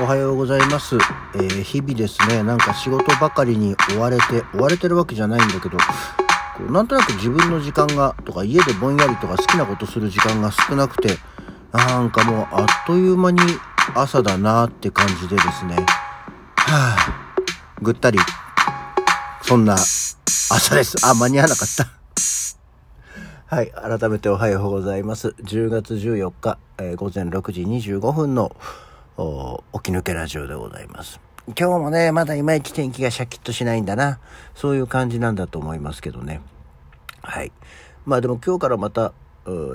おはようございます。えー日々ですね、なんか仕事ばかりに追われて、追われてるわけじゃないんだけど、なんとなく自分の時間が、とか家でぼんやりとか好きなことする時間が少なくて、なんかもうあっという間に朝だなって感じでですね、はぁ、ぐったり、そんな朝です。あ、間に合わなかった。はい。改めておはようございます。10月14日、えー午前6時25分の起き抜けラジオでございます。今日もね、まだいまいち天気がシャキッとしないんだな。そういう感じなんだと思いますけどね。はい。まあでも今日からまた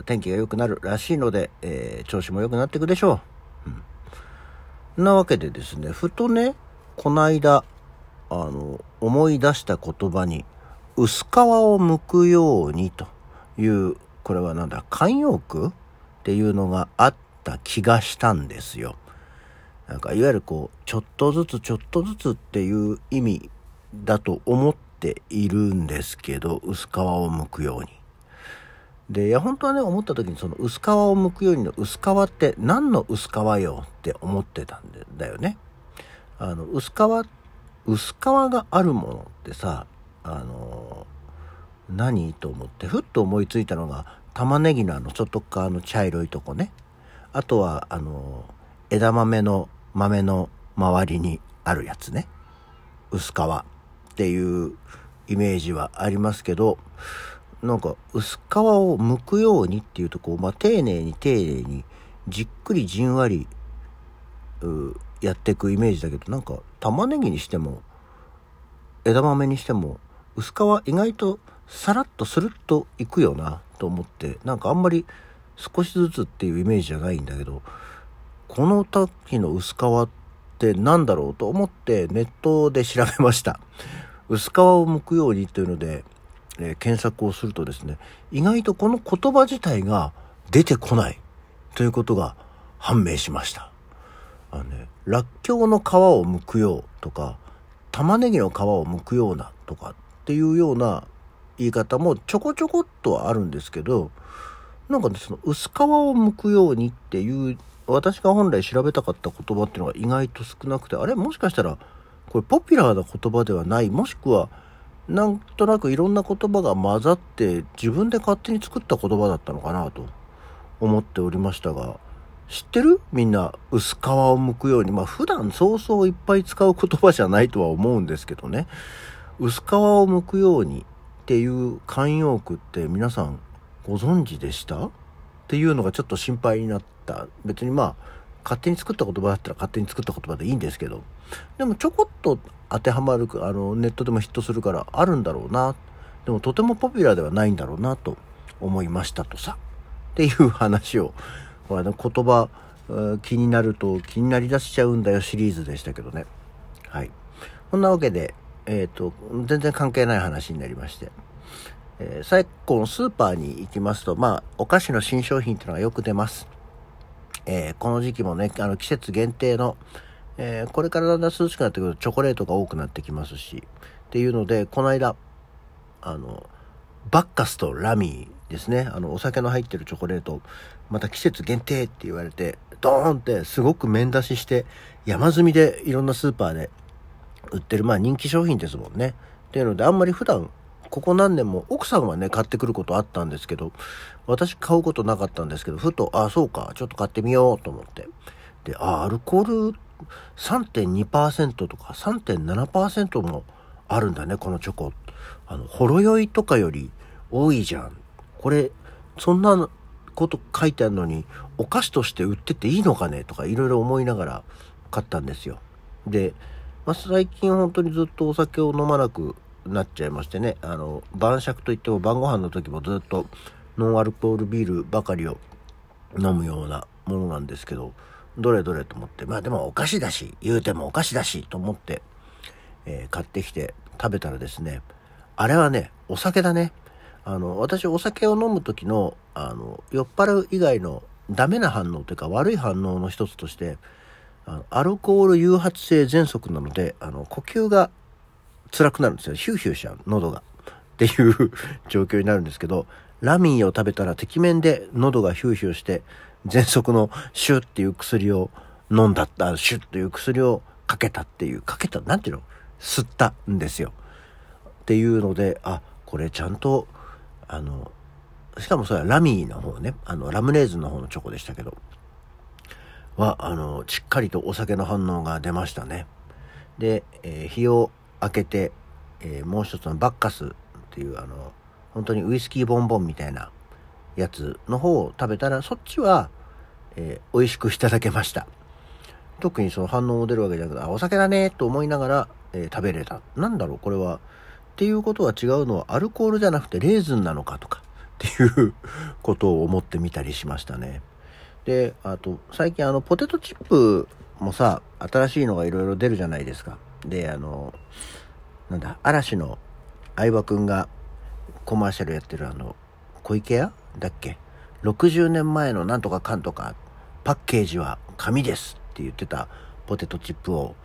天気が良くなるらしいので、えー調子も良くなっていくでしょう。うん。なわけでですね、ふとね、この間、あの、思い出した言葉に、薄皮を剥くようにという、これはなんだ、慣用句っていうのがあった気がしたんですよ。なんか、いわゆるこう、ちょっとずつちょっとずつっていう意味だと思っているんですけど、薄皮を剥くように。で、いや、本当はね、思った時にその薄皮を剥くようにの薄皮って何の薄皮よって思ってたんだよね。あの、薄皮、薄皮があるものってさ、あの、何と思って、ふっと思いついたのが、玉ねぎのあの、外側の茶色いとこね。あとは、あの、枝豆の豆の周りにあるやつね。薄皮っていうイメージはありますけど、なんか薄皮を剥くようにっていうとこう、まあ、丁寧に丁寧にじっくりじんわりやっていくイメージだけどなんか玉ねぎにしても枝豆にしても薄皮意外とさらっとスルッといくよなと思ってなんかあんまり少しずつっていうイメージじゃないんだけどこの時の薄皮って何だろうと思ってネットで調べました。薄皮を剥くようにというので、えー検索をするとですね意外とこの言葉自体が出てこない。ということが判明しました。あのね、らっきょうの皮を剥くようとか、玉ねぎの皮を剥くようなとかっていうような言い方もちょこちょこっとあるんですけど、なんかね、その薄皮を剥くようにっていう、私が本来調べたかった言葉っていうのが意外と少なくて、あれ？もしかしたら、これポピュラーな言葉ではない、もしくは、なんとなくいろんな言葉が混ざって自分で勝手に作った言葉だったのかなと思っておりましたが、知ってる？みんな薄皮を剥くように。まあ普段そうそういっぱい使う言葉じゃないとは思うんですけどね。薄皮を剥くようにっていう慣用句って皆さんご存知でした？っていうのがちょっと心配になった。別にまあ勝手に作った言葉だったら勝手に作った言葉でいいんですけど。でもちょこっと当てはまる、あのネットでもヒットするからあるんだろうな。でもとてもポピュラーではないんだろうなと思いましたとさ。っていう話をこれね言葉気になると気になりだしちゃうんだよシリーズでしたけどねはいそんなわけでえっ、と全然関係ない話になりまして、えー昨今スーパーに行きますとまあお菓子の新商品っていうのがよく出ます。えーこの時期もねあの季節限定の、えーこれからだんだん涼しくなってくるとチョコレートが多くなってきますしっていうのでこの間あのバッカスとラミーですね。あのお酒の入ってるチョコレートまた季節限定って言われてドーンってすごく面出しして山積みでいろんなスーパーで売ってるまあ人気商品ですもんね。っていうのであんまり普段ここ何年も奥さんはね買ってくることあったんですけど私買うことなかったんですけどふとあそうかちょっと買ってみようと思って。であアルコール3.2%とか3.7%もあるんだねこのチョコ。あのほろ酔いとかより多いじゃん。これそんなこと書いてあるのにお菓子として売ってていいのかねとかいろいろ思いながら買ったんですよ。で、まあ、最近本当にずっとお酒を飲まなくなっちゃいましてね。あの晩酌といっても晩ご飯の時もずっとノンアルコールビールばかりを飲むようなものなんですけどどれどれと思ってまあでもお菓子だし言うてもお菓子だしと思って、えー買ってきて食べたらですねあれはねお酒だね。あの私お酒を飲む時のあの酔っ払う以外のダメな反応というか悪い反応の一つとしてあのアルコール誘発性喘息なのであの呼吸が辛くなるんですよ。ヒューヒューしちゃう喉が。っていう状況になるんですけどラミーを食べたらてきめんで喉がヒューヒューして喘息のシューっていう薬を飲んだった、シュッという薬をかけたっていう、かけた、なんていうの？吸ったんですよ。っていうので、あ、これちゃんと、あの、しかもそれはラミーの方ね、あの、ラムネーズンの方のチョコでしたけど、は、あの、しっかりとお酒の反応が出ましたね。で、えー、日を明けて、えー、もう一つのバッカスっていう、あの、本当にウイスキーボンボンみたいなやつの方を食べたら、そっちは、えー、美味しくいただけました。特にその反応も出るわけじゃなくて、あ、お酒だねと思いながら、えー、食べれた。なんだろう、これは。っていうことは違うのは、アルコールじゃなくてレーズンなのかとか、っていうことを思ってみたりしましたね。で、あと、最近あの、ポテトチップもさ、新しいのがいろいろ出るじゃないですか。で、あの、なんだ、嵐の相葉くんがコマーシャルやってるあの、小池屋？だっけ ?60 年前のなんとかかんとか、パッケージは紙ですって言ってたポテトチップを、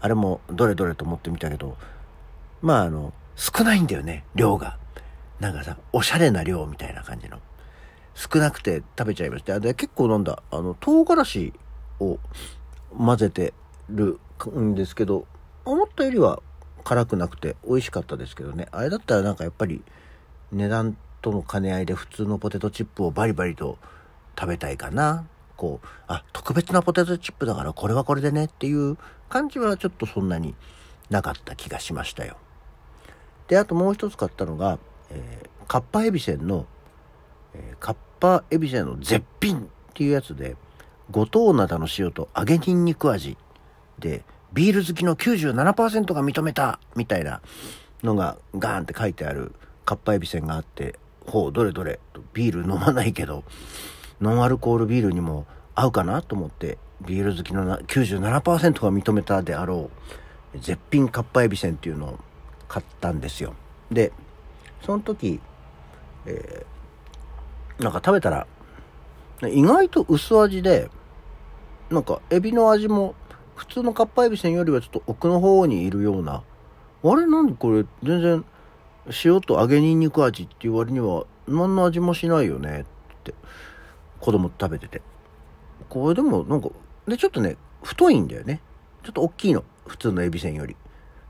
あれもどれどれと思ってみたけど、まああの、少ないんだよね、量が。なんかさ、おしゃれな量みたいな感じの。少なくて食べちゃいました。で、結構なんだ、あの、唐辛子を混ぜてるんですけど、思ったよりは辛くなくて美味しかったですけどね。あれだったらなんかやっぱり値段との兼ね合いで普通のポテトチップをバリバリと食べたいかな。こう、あ、特別なポテトチップだからこれはこれでねっていう感じはちょっとそんなになかった気がしましたよ。で、あともう一つ買ったのが、えー、カッパエビセンの、えー、カッパエビセンの絶品っていうやつで、五島灘の塩と揚げニンニク味で、ビール好きの97%が認めたみたいなのがガーンって書いてあるカッパエビセンがあって、ほう、どれどれ、ビール飲まないけど、ノンアルコールビールにも合うかなと思って、ビール好きの97%が認めたであろう、絶品カッパエビセンっていうのを買ったんですよ。で、その時、えー、なんか食べたら、意外と薄味で、なんかエビの味も普通のカッパエビせんよりはちょっと奥の方にいるような、あれ？なんでこれ？全然塩と揚げにんにく味っていう割には何の味もしないよね？って子供食べてて。これでもなんか、でちょっとね、太いんだよね。ちょっと大きいの。普通のエビせんより。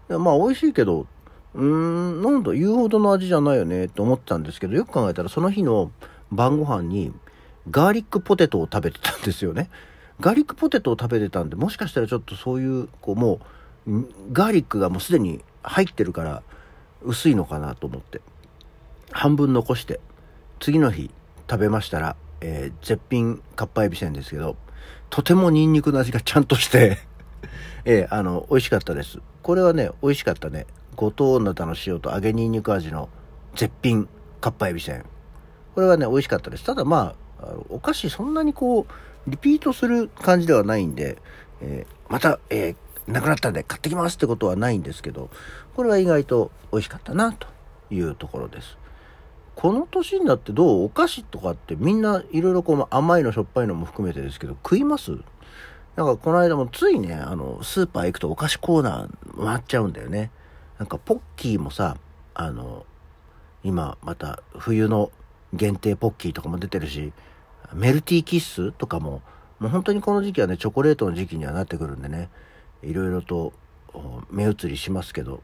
まあ美味しいけど、うーん、なんだ、言うほどの味じゃないよね？って思ってたんですけど、よく考えたらその日の晩ご飯にガーリックポテトを食べてたんですよね。ガーリックポテトを食べてたんで、もしかしたらちょっとそういう、こうもう、ガーリックがもうすでに入ってるから薄いのかなと思って。半分残して、次の日食べましたら、えー、絶品かっぱえびせんですけど、とてもニンニクの味がちゃんとして えー、あの、美味しかったです。これはね、美味しかったね。五島灘の塩と揚げニンニク味の絶品かっぱえびせん。これはね、美味しかったです。ただまあ、お菓子そんなにこう、リピートする感じではないんで、えー、また、えー、なくなったんで買ってきますってことはないんですけど、これは意外と美味しかったな、というところです。この年になってどうお菓子とかってみんないろいろこう甘いのしょっぱいのも含めてですけど食います？なんかこの間もついね、あの、スーパー行くとお菓子コーナー回っちゃうんだよね。なんかポッキーもさ、あの、今また冬の限定ポッキーとかも出てるし、メルティーキッスとかも、もう本当にこの時期はね、チョコレートの時期にはなってくるんでね、いろいろと目移りしますけど、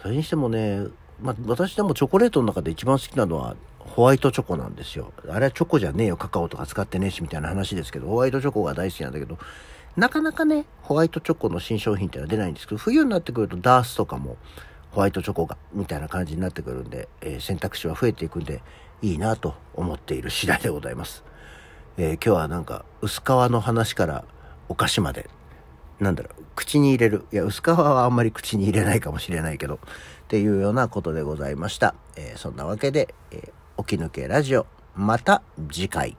それにしてもね、まあ、私でもチョコレートの中で一番好きなのはホワイトチョコなんですよ。あれはチョコじゃねえよ、カカオとか使ってねえしみたいな話ですけど、ホワイトチョコが大好きなんだけど、なかなかね、ホワイトチョコの新商品ってのは出ないんですけど、冬になってくるとダースとかもホワイトチョコが、みたいな感じになってくるんで、えー、選択肢は増えていくんで、いいなと思っている次第でございます。えー、今日はなんか、薄皮の話からお菓子まで、なんだろう、口に入れる。いや、薄皮はあんまり口に入れないかもしれないけど、っていうようなことでございました。えー、そんなわけで、えー、起き抜けラジオ、また次回。